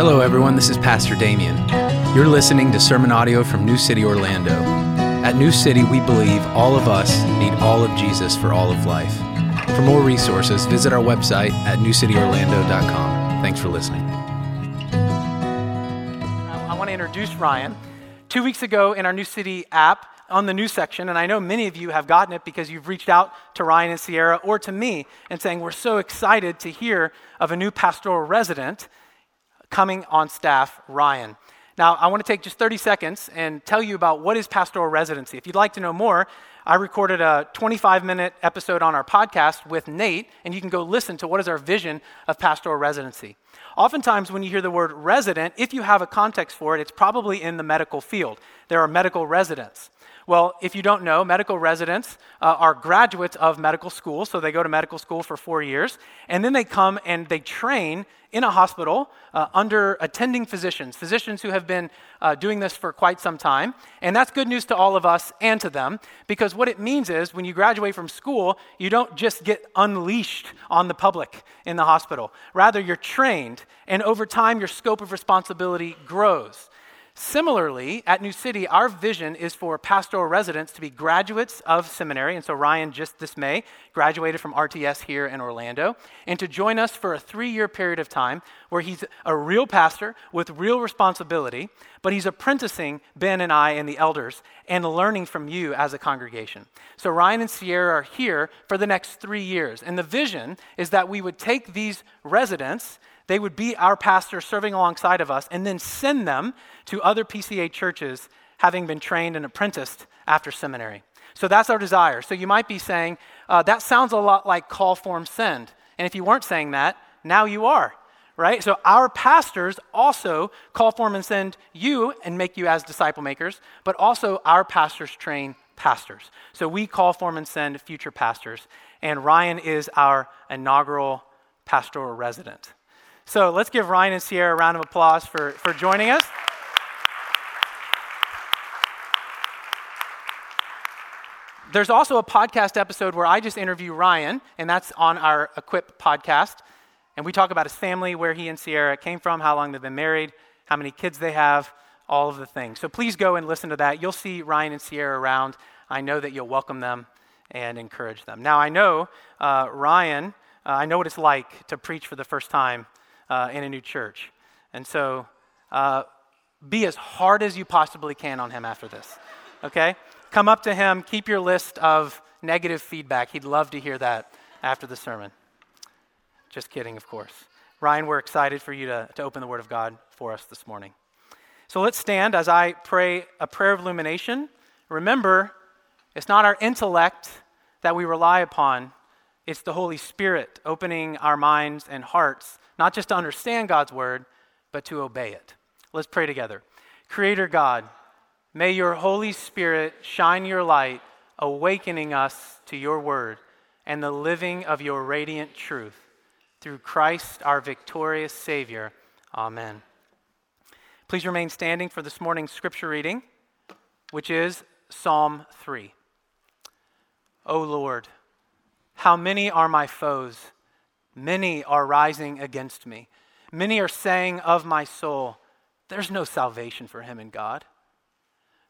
Hello, everyone. This is Pastor Damien. You're listening to sermon audio from New City, Orlando. At New City, we believe all of us need all of Jesus for all of life. For more resources, visit our website at newcityorlando.com. Thanks for listening. I want to introduce Ryan. Two weeks ago in our New City app, on the news section, and I know many of you have gotten it because you've reached out to Ryan and Sierra or to me and saying, We're so excited to hear of a new pastoral resident coming on staff, Ryan. Now, I want to take just 30 seconds and tell you about what is pastoral residency. If you'd like to know more, I recorded a 25 minute episode on our podcast with Nate, and you can go listen to what is our vision of pastoral residency. Oftentimes, when you hear the word resident, if you have a context for it, it's probably in the medical field. There are medical residents. Well, if you don't know, medical residents uh, are graduates of medical school, so they go to medical school for four years, and then they come and they train in a hospital uh, under attending physicians, physicians who have been uh, doing this for quite some time. And that's good news to all of us and to them, because what it means is when you graduate from school, you don't just get unleashed on the public in the hospital. Rather, you're trained, and over time, your scope of responsibility grows. Similarly, at New City, our vision is for pastoral residents to be graduates of seminary. And so Ryan just this May graduated from RTS here in Orlando, and to join us for a three year period of time where he's a real pastor with real responsibility, but he's apprenticing Ben and I and the elders and learning from you as a congregation. So Ryan and Sierra are here for the next three years. And the vision is that we would take these residents they would be our pastors serving alongside of us and then send them to other PCA churches having been trained and apprenticed after seminary. So that's our desire. So you might be saying, uh, that sounds a lot like call, form, send. And if you weren't saying that, now you are, right? So our pastors also call, form, and send you and make you as disciple makers, but also our pastors train pastors. So we call, form, and send future pastors. And Ryan is our inaugural pastoral resident. So let's give Ryan and Sierra a round of applause for, for joining us. There's also a podcast episode where I just interview Ryan, and that's on our Equip podcast. And we talk about his family, where he and Sierra came from, how long they've been married, how many kids they have, all of the things. So please go and listen to that. You'll see Ryan and Sierra around. I know that you'll welcome them and encourage them. Now, I know uh, Ryan, uh, I know what it's like to preach for the first time uh, in a new church. And so uh, be as hard as you possibly can on him after this, okay? Come up to him, keep your list of negative feedback. He'd love to hear that after the sermon. Just kidding, of course. Ryan, we're excited for you to, to open the Word of God for us this morning. So let's stand as I pray a prayer of illumination. Remember, it's not our intellect that we rely upon, it's the Holy Spirit opening our minds and hearts not just to understand God's word, but to obey it. Let's pray together. Creator God, may your Holy Spirit shine your light, awakening us to your word and the living of your radiant truth. Through Christ, our victorious Savior. Amen. Please remain standing for this morning's scripture reading, which is Psalm 3. O Lord, how many are my foes? Many are rising against me. Many are saying of my soul, There's no salvation for him in God.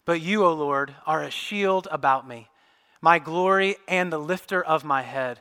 But you, O Lord, are a shield about me, my glory and the lifter of my head.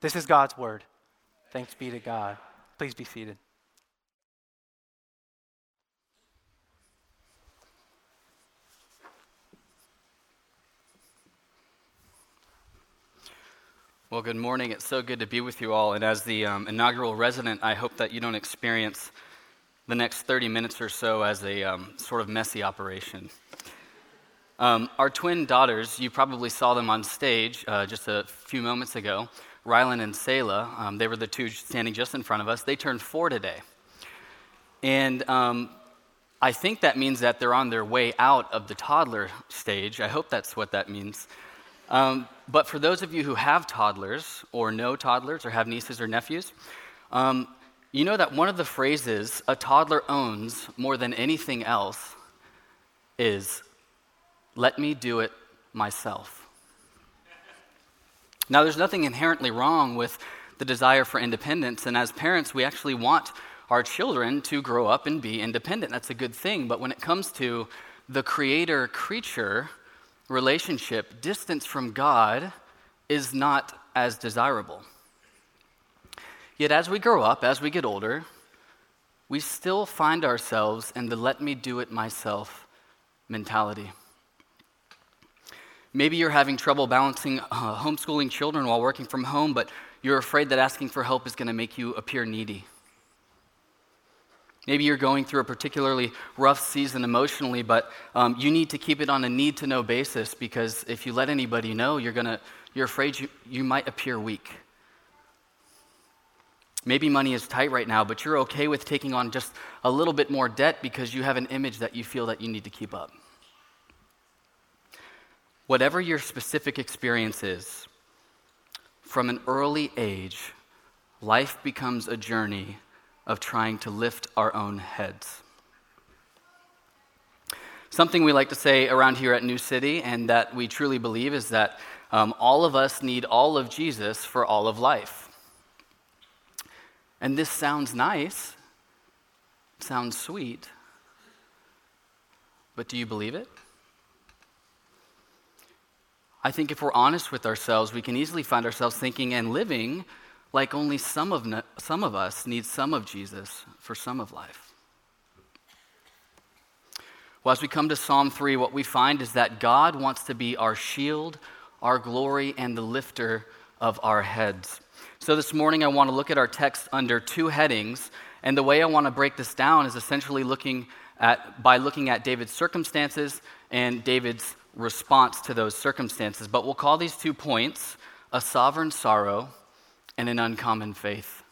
This is God's word. Thanks be to God. Please be seated. Well, good morning. It's so good to be with you all. And as the um, inaugural resident, I hope that you don't experience the next 30 minutes or so as a um, sort of messy operation. Um, our twin daughters, you probably saw them on stage uh, just a few moments ago. Rylan and Selah, um, they were the two standing just in front of us. They turned four today. And um, I think that means that they're on their way out of the toddler stage. I hope that's what that means. Um, but for those of you who have toddlers, or know toddlers, or have nieces or nephews, um, you know that one of the phrases a toddler owns more than anything else is, let me do it myself. Now, there's nothing inherently wrong with the desire for independence, and as parents, we actually want our children to grow up and be independent. That's a good thing. But when it comes to the creator creature relationship, distance from God is not as desirable. Yet as we grow up, as we get older, we still find ourselves in the let me do it myself mentality. Maybe you're having trouble balancing uh, homeschooling children while working from home, but you're afraid that asking for help is going to make you appear needy. Maybe you're going through a particularly rough season emotionally, but um, you need to keep it on a need to know basis because if you let anybody know, you're, gonna, you're afraid you, you might appear weak. Maybe money is tight right now, but you're okay with taking on just a little bit more debt because you have an image that you feel that you need to keep up. Whatever your specific experience is, from an early age, life becomes a journey of trying to lift our own heads. Something we like to say around here at New City, and that we truly believe, is that um, all of us need all of Jesus for all of life. And this sounds nice, sounds sweet, but do you believe it? I think if we're honest with ourselves, we can easily find ourselves thinking and living like only some of, some of us need some of Jesus for some of life. Well, as we come to Psalm 3, what we find is that God wants to be our shield, our glory, and the lifter of our heads. So this morning, I want to look at our text under two headings. And the way I want to break this down is essentially looking at, by looking at David's circumstances and David's response to those circumstances. But we'll call these two points a sovereign sorrow and an uncommon faith.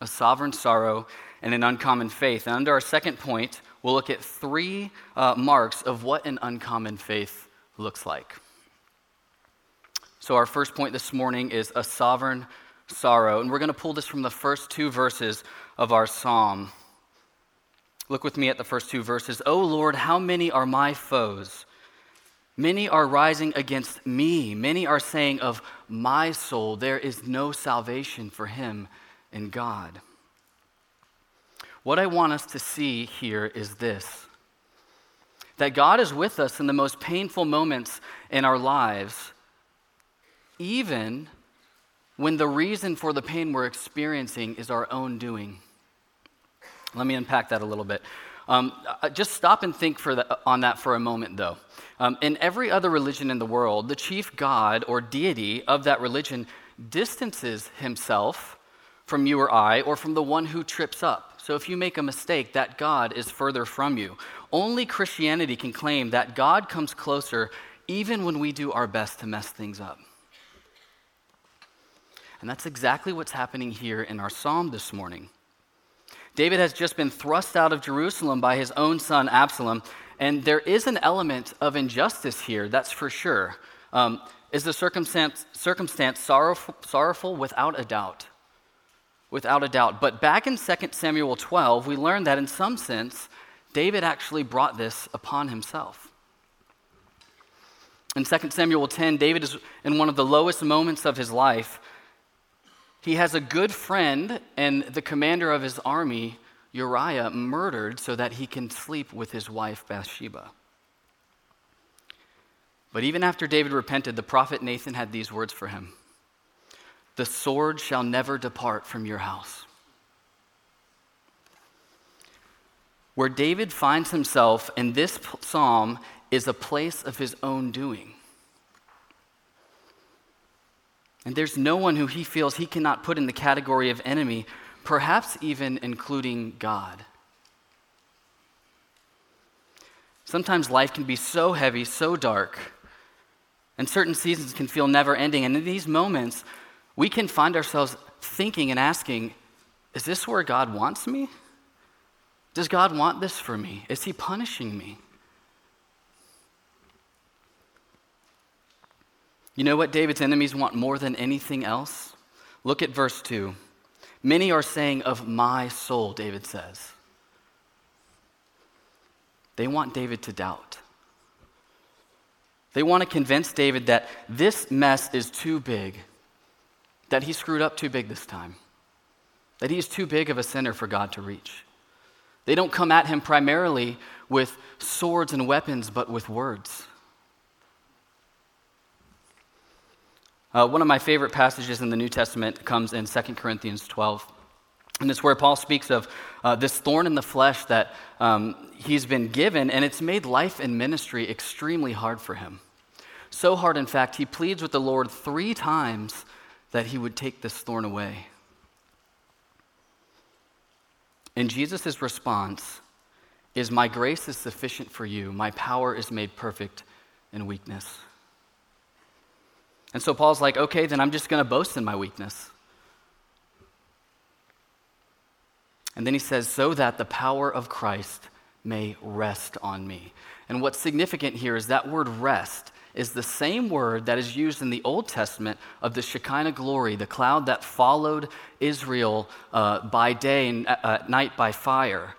A sovereign sorrow and an uncommon faith. And under our second point, we'll look at three uh, marks of what an uncommon faith looks like. So, our first point this morning is a sovereign sorrow. And we're going to pull this from the first two verses of our psalm. Look with me at the first two verses. O Lord, how many are my foes? Many are rising against me. Many are saying of my soul, there is no salvation for him in God. What I want us to see here is this that God is with us in the most painful moments in our lives, even when the reason for the pain we're experiencing is our own doing. Let me unpack that a little bit. Um, uh, just stop and think the, on that for a moment, though. Um, in every other religion in the world, the chief god or deity of that religion distances himself from you or I or from the one who trips up. So if you make a mistake, that God is further from you. Only Christianity can claim that God comes closer even when we do our best to mess things up. And that's exactly what's happening here in our psalm this morning. David has just been thrust out of Jerusalem by his own son Absalom, and there is an element of injustice here, that's for sure. Um, is the circumstance, circumstance sorrowful, sorrowful? Without a doubt. Without a doubt. But back in 2 Samuel 12, we learn that in some sense, David actually brought this upon himself. In 2 Samuel 10, David is in one of the lowest moments of his life he has a good friend and the commander of his army, Uriah, murdered so that he can sleep with his wife Bathsheba. But even after David repented, the prophet Nathan had these words for him The sword shall never depart from your house. Where David finds himself in this psalm is a place of his own doing. And there's no one who he feels he cannot put in the category of enemy, perhaps even including God. Sometimes life can be so heavy, so dark, and certain seasons can feel never ending. And in these moments, we can find ourselves thinking and asking, is this where God wants me? Does God want this for me? Is He punishing me? You know what David's enemies want more than anything else? Look at verse 2. Many are saying, Of my soul, David says. They want David to doubt. They want to convince David that this mess is too big, that he screwed up too big this time, that he's too big of a sinner for God to reach. They don't come at him primarily with swords and weapons, but with words. Uh, one of my favorite passages in the New Testament comes in 2 Corinthians 12. And it's where Paul speaks of uh, this thorn in the flesh that um, he's been given, and it's made life and ministry extremely hard for him. So hard, in fact, he pleads with the Lord three times that he would take this thorn away. And Jesus' response is My grace is sufficient for you, my power is made perfect in weakness. And so Paul's like, Okay, then I'm just going to boast in my weakness. And then he says, so that the power of Christ may rest on me. And what's significant here is that word rest is the same word that is used in the Old Testament of the Shekinah glory, the cloud that followed Israel uh, by day and at uh, night by fire.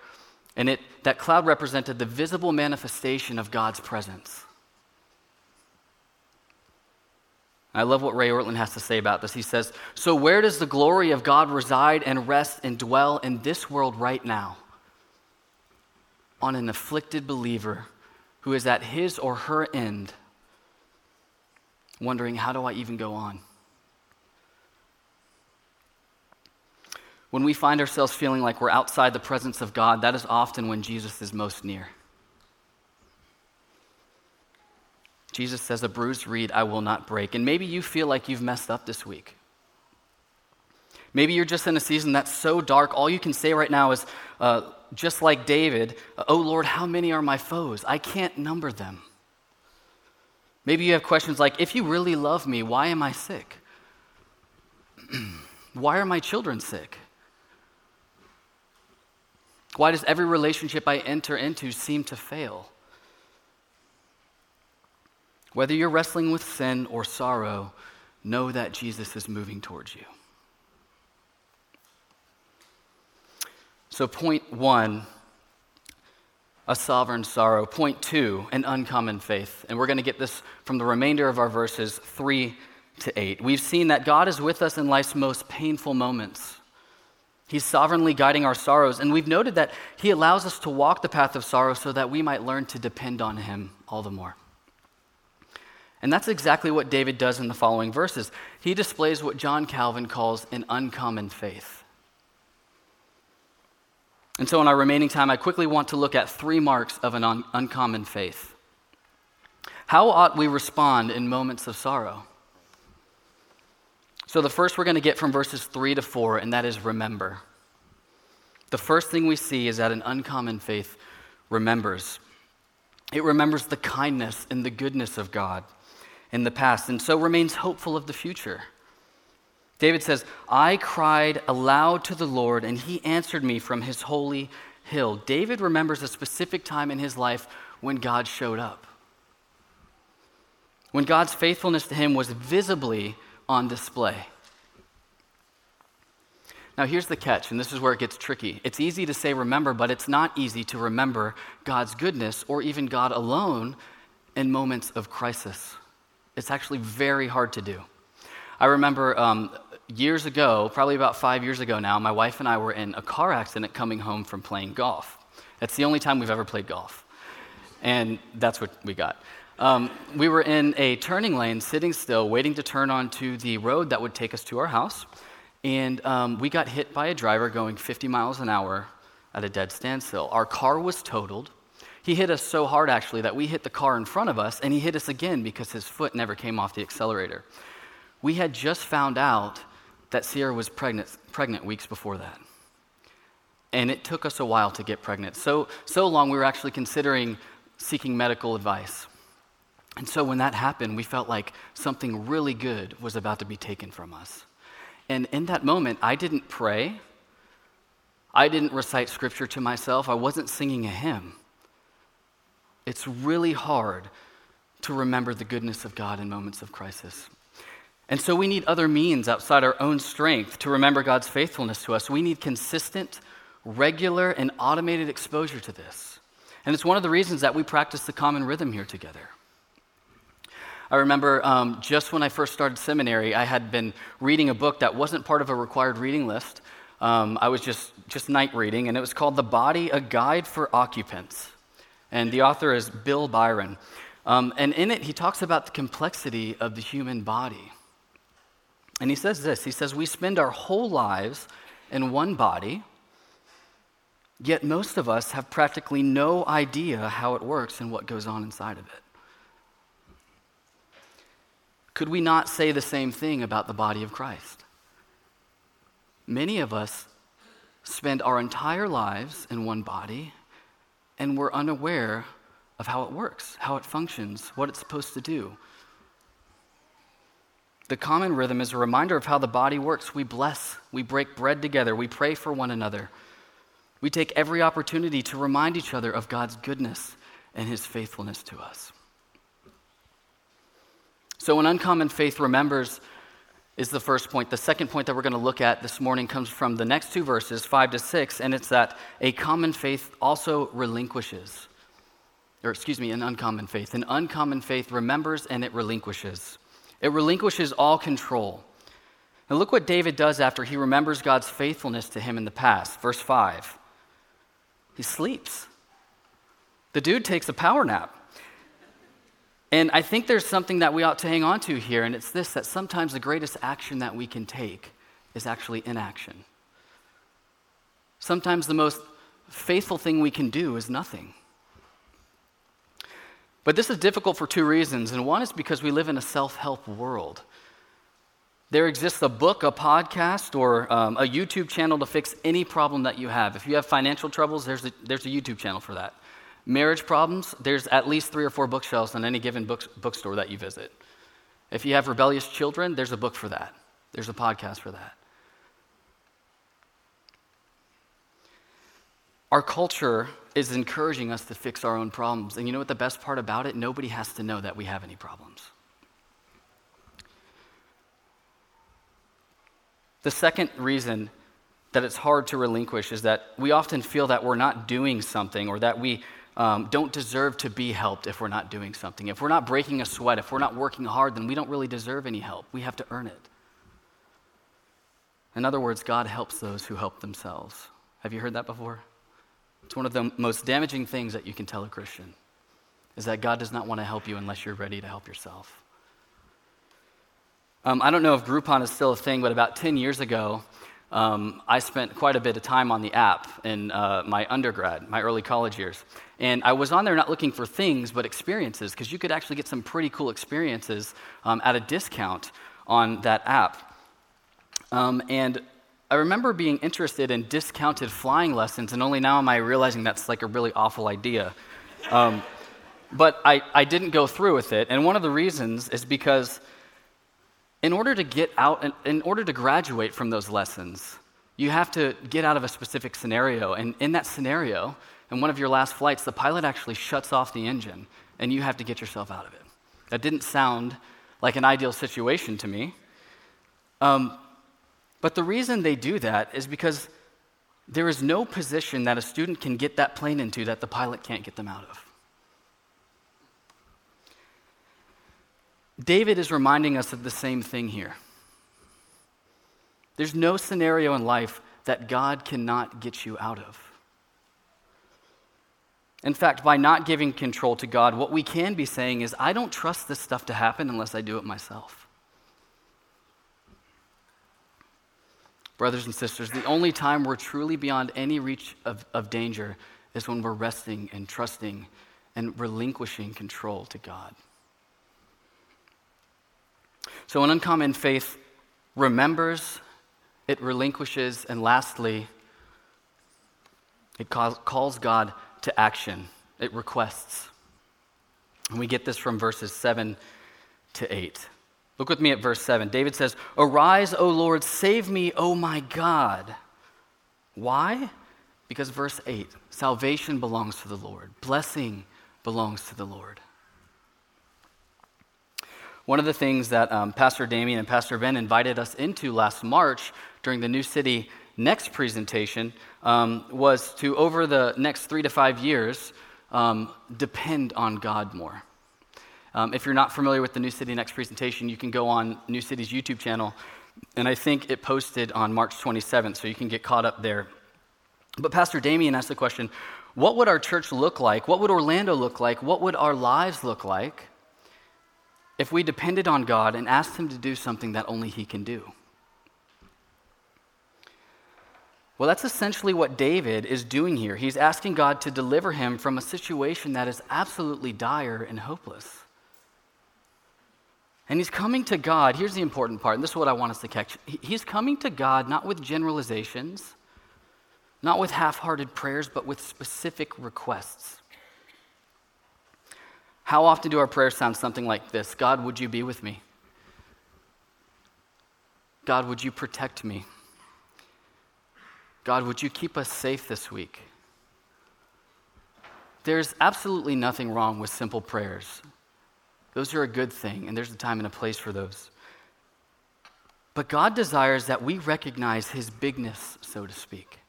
And it, that cloud represented the visible manifestation of God's presence. I love what Ray Ortlund has to say about this. He says, So, where does the glory of God reside and rest and dwell in this world right now? On an afflicted believer who is at his or her end, wondering, How do I even go on? When we find ourselves feeling like we're outside the presence of God, that is often when Jesus is most near. Jesus says, A bruised reed I will not break. And maybe you feel like you've messed up this week. Maybe you're just in a season that's so dark, all you can say right now is, uh, just like David, Oh Lord, how many are my foes? I can't number them. Maybe you have questions like, If you really love me, why am I sick? why are my children sick? Why does every relationship I enter into seem to fail? Whether you're wrestling with sin or sorrow, know that Jesus is moving towards you. So, point one, a sovereign sorrow. Point two, an uncommon faith. And we're going to get this from the remainder of our verses three to eight. We've seen that God is with us in life's most painful moments. He's sovereignly guiding our sorrows, and we've noted that He allows us to walk the path of sorrow so that we might learn to depend on Him all the more. And that's exactly what David does in the following verses. He displays what John Calvin calls an uncommon faith. And so, in our remaining time, I quickly want to look at three marks of an un- uncommon faith. How ought we respond in moments of sorrow? So, the first we're going to get from verses 3 to 4, and that is remember. The first thing we see is that an uncommon faith remembers. It remembers the kindness and the goodness of God in the past, and so remains hopeful of the future. David says, I cried aloud to the Lord, and he answered me from his holy hill. David remembers a specific time in his life when God showed up. When God's faithfulness to him was visibly on display. Now, here's the catch, and this is where it gets tricky. It's easy to say remember, but it's not easy to remember God's goodness or even God alone in moments of crisis. It's actually very hard to do. I remember um, years ago, probably about five years ago now, my wife and I were in a car accident coming home from playing golf. That's the only time we've ever played golf. And that's what we got. Um, we were in a turning lane, sitting still, waiting to turn onto the road that would take us to our house. And um, we got hit by a driver going 50 miles an hour at a dead standstill. Our car was totaled. He hit us so hard, actually, that we hit the car in front of us, and he hit us again because his foot never came off the accelerator. We had just found out that Sierra was pregnant, pregnant weeks before that. And it took us a while to get pregnant. So, so long, we were actually considering seeking medical advice. And so when that happened, we felt like something really good was about to be taken from us. And in that moment, I didn't pray. I didn't recite scripture to myself, I wasn't singing a hymn. It's really hard to remember the goodness of God in moments of crisis. And so we need other means outside our own strength to remember God's faithfulness to us. We need consistent, regular, and automated exposure to this. And it's one of the reasons that we practice the common rhythm here together. I remember um, just when I first started seminary, I had been reading a book that wasn't part of a required reading list. Um, I was just, just night reading, and it was called The Body A Guide for Occupants. And the author is Bill Bryson. Um, and in it, he talks about the complexity of the human body. And he says this He says, We spend our whole lives in one body, yet most of us have practically no idea how it works and what goes on inside of it. Could we not say the same thing about the body of Christ? Many of us spend our entire lives in one body and we're unaware of how it works, how it functions, what it's supposed to do. The common rhythm is a reminder of how the body works. We bless, we break bread together, we pray for one another. We take every opportunity to remind each other of God's goodness and his faithfulness to us. So, an uncommon faith remembers is the first point. The second point that we're going to look at this morning comes from the next two verses, 5 to 6, and it's that a common faith also relinquishes. Or, excuse me, an uncommon faith. An uncommon faith remembers and it relinquishes. It relinquishes all control. And look what David does after he remembers God's faithfulness to him in the past. Verse 5. He sleeps. The dude takes a power nap. And I think there's something that we ought to hang on to here, and it's this that sometimes the greatest action that we can take is actually inaction. Sometimes the most faithful thing we can do is nothing. But this is difficult for two reasons, and one is because we live in a self help world. There exists a book, a podcast, or um, a YouTube channel to fix any problem that you have. If you have financial troubles, there's a, there's a YouTube channel for that. Marriage problems, there's at least three or four bookshelves in any given book, bookstore that you visit. If you have rebellious children, there's a book for that, there's a podcast for that. Our culture is encouraging us to fix our own problems. And you know what the best part about it? Nobody has to know that we have any problems. The second reason that it's hard to relinquish is that we often feel that we're not doing something or that we um, don't deserve to be helped if we're not doing something. If we're not breaking a sweat, if we're not working hard, then we don't really deserve any help. We have to earn it. In other words, God helps those who help themselves. Have you heard that before? It's one of the most damaging things that you can tell a Christian is that God does not want to help you unless you're ready to help yourself. Um, I don't know if Groupon is still a thing, but about 10 years ago, um, I spent quite a bit of time on the app in uh, my undergrad, my early college years. And I was on there not looking for things, but experiences, because you could actually get some pretty cool experiences um, at a discount on that app. Um, and I remember being interested in discounted flying lessons, and only now am I realizing that's like a really awful idea. Um, but I, I didn't go through with it, and one of the reasons is because in order to get out, in order to graduate from those lessons, you have to get out of a specific scenario. And in that scenario, in one of your last flights, the pilot actually shuts off the engine, and you have to get yourself out of it. That didn't sound like an ideal situation to me. Um, but the reason they do that is because there is no position that a student can get that plane into that the pilot can't get them out of. David is reminding us of the same thing here. There's no scenario in life that God cannot get you out of. In fact, by not giving control to God, what we can be saying is, I don't trust this stuff to happen unless I do it myself. Brothers and sisters, the only time we're truly beyond any reach of, of danger is when we're resting and trusting and relinquishing control to God. So, an uncommon faith remembers, it relinquishes, and lastly, it calls God to action. It requests. And we get this from verses 7 to 8. Look with me at verse 7. David says, Arise, O Lord, save me, O my God. Why? Because verse 8 salvation belongs to the Lord, blessing belongs to the Lord. One of the things that um, Pastor Damien and Pastor Ben invited us into last March during the New City Next presentation um, was to, over the next three to five years, um, depend on God more. Um, if you're not familiar with the New City Next presentation, you can go on New City's YouTube channel, and I think it posted on March 27th, so you can get caught up there. But Pastor Damien asked the question what would our church look like? What would Orlando look like? What would our lives look like if we depended on God and asked Him to do something that only He can do? Well, that's essentially what David is doing here. He's asking God to deliver him from a situation that is absolutely dire and hopeless. And he's coming to God. Here's the important part, and this is what I want us to catch. He's coming to God not with generalizations, not with half hearted prayers, but with specific requests. How often do our prayers sound something like this God, would you be with me? God, would you protect me? God, would you keep us safe this week? There's absolutely nothing wrong with simple prayers. Those are a good thing, and there's a time and a place for those. But God desires that we recognize His bigness, so to speak.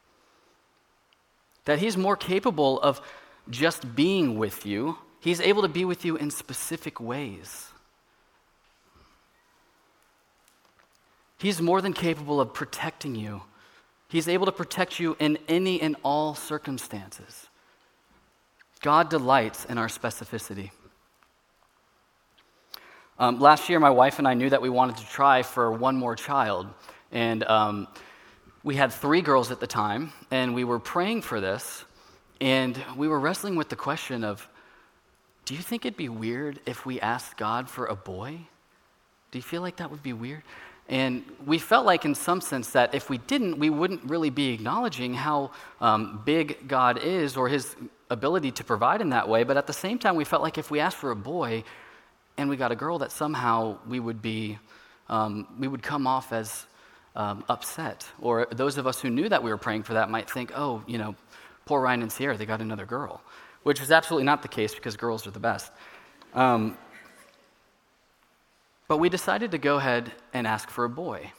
That He's more capable of just being with you, He's able to be with you in specific ways. He's more than capable of protecting you He's able to protect you in any and all circumstances. God delights in our specificity. Um, last year, my wife and I knew that we wanted to try for one more child. And um, we had three girls at the time, and we were praying for this. And we were wrestling with the question of do you think it'd be weird if we asked God for a boy? Do you feel like that would be weird? And we felt like, in some sense, that if we didn't, we wouldn't really be acknowledging how um, big God is or his ability to provide in that way. But at the same time, we felt like if we asked for a boy and we got a girl, that somehow we would be, um, we would come off as um, upset. Or those of us who knew that we were praying for that might think, oh, you know, poor Ryan and Sierra, they got another girl, which was absolutely not the case because girls are the best. Um, but we decided to go ahead and ask for a boy.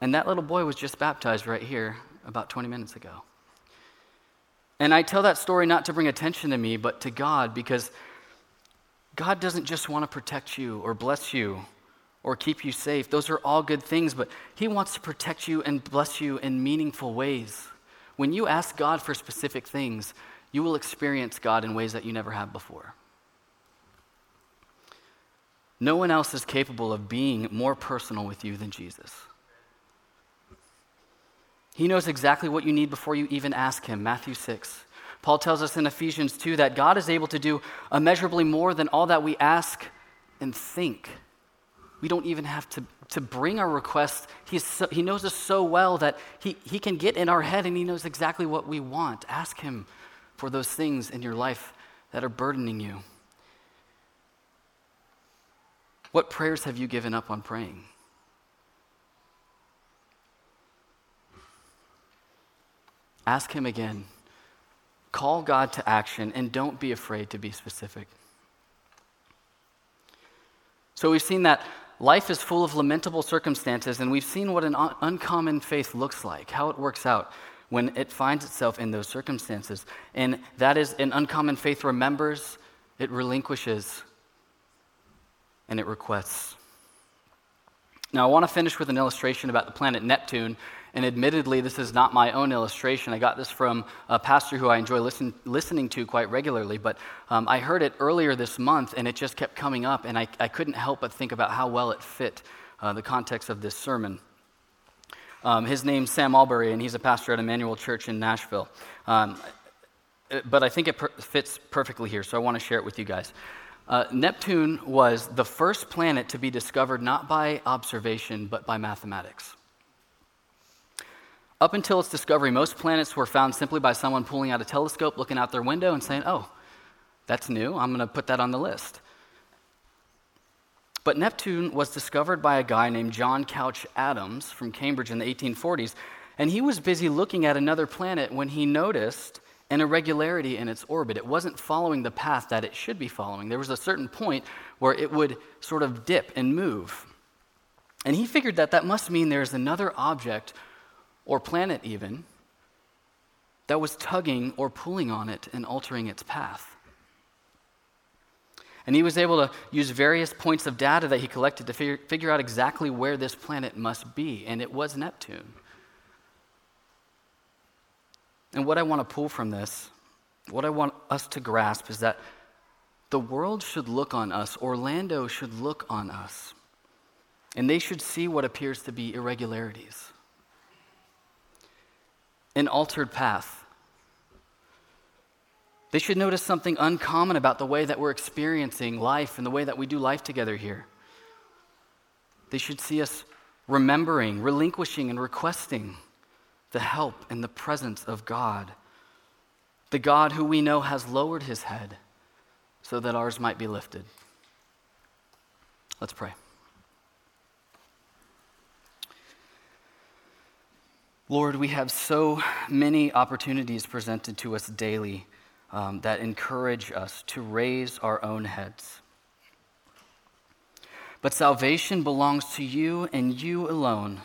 And that little boy was just baptized right here about 20 minutes ago. And I tell that story not to bring attention to me, but to God, because God doesn't just want to protect you or bless you or keep you safe. Those are all good things, but He wants to protect you and bless you in meaningful ways. When you ask God for specific things, you will experience God in ways that you never have before. No one else is capable of being more personal with you than Jesus. He knows exactly what you need before you even ask Him. Matthew 6. Paul tells us in Ephesians 2 that God is able to do immeasurably more than all that we ask and think. We don't even have to, to bring our requests. He's so, he knows us so well that he, he can get in our head and He knows exactly what we want. Ask Him for those things in your life that are burdening you. What prayers have you given up on praying? Ask Him again. Call God to action and don't be afraid to be specific. So we've seen that life is full of lamentable circumstances, and we've seen what an un- uncommon faith looks like, how it works out when it finds itself in those circumstances. And that is an uncommon faith remembers, it relinquishes, and it requests. Now, I want to finish with an illustration about the planet Neptune. And admittedly, this is not my own illustration. I got this from a pastor who I enjoy listen, listening to quite regularly. But um, I heard it earlier this month, and it just kept coming up. And I, I couldn't help but think about how well it fit uh, the context of this sermon. Um, his name's Sam Allberry, and he's a pastor at Immanuel Church in Nashville. Um, but I think it per- fits perfectly here, so I want to share it with you guys. Uh, Neptune was the first planet to be discovered not by observation, but by mathematics. Up until its discovery, most planets were found simply by someone pulling out a telescope, looking out their window, and saying, Oh, that's new. I'm going to put that on the list. But Neptune was discovered by a guy named John Couch Adams from Cambridge in the 1840s. And he was busy looking at another planet when he noticed an irregularity in its orbit. It wasn't following the path that it should be following. There was a certain point where it would sort of dip and move. And he figured that that must mean there's another object, or planet even, that was tugging or pulling on it and altering its path. And he was able to use various points of data that he collected to figure, figure out exactly where this planet must be, and it was Neptune. And what I want to pull from this, what I want us to grasp is that the world should look on us, Orlando should look on us, and they should see what appears to be irregularities, an altered path. They should notice something uncommon about the way that we're experiencing life and the way that we do life together here. They should see us remembering, relinquishing, and requesting the help and the presence of God, the God who we know has lowered his head so that ours might be lifted. Let's pray. Lord, we have so many opportunities presented to us daily um, that encourage us to raise our own heads. But salvation belongs to you and you alone.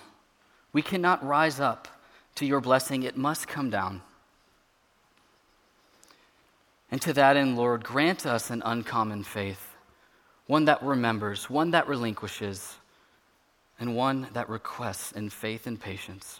We cannot rise up to your blessing, it must come down. And to that end, Lord, grant us an uncommon faith, one that remembers, one that relinquishes, and one that requests in faith and patience.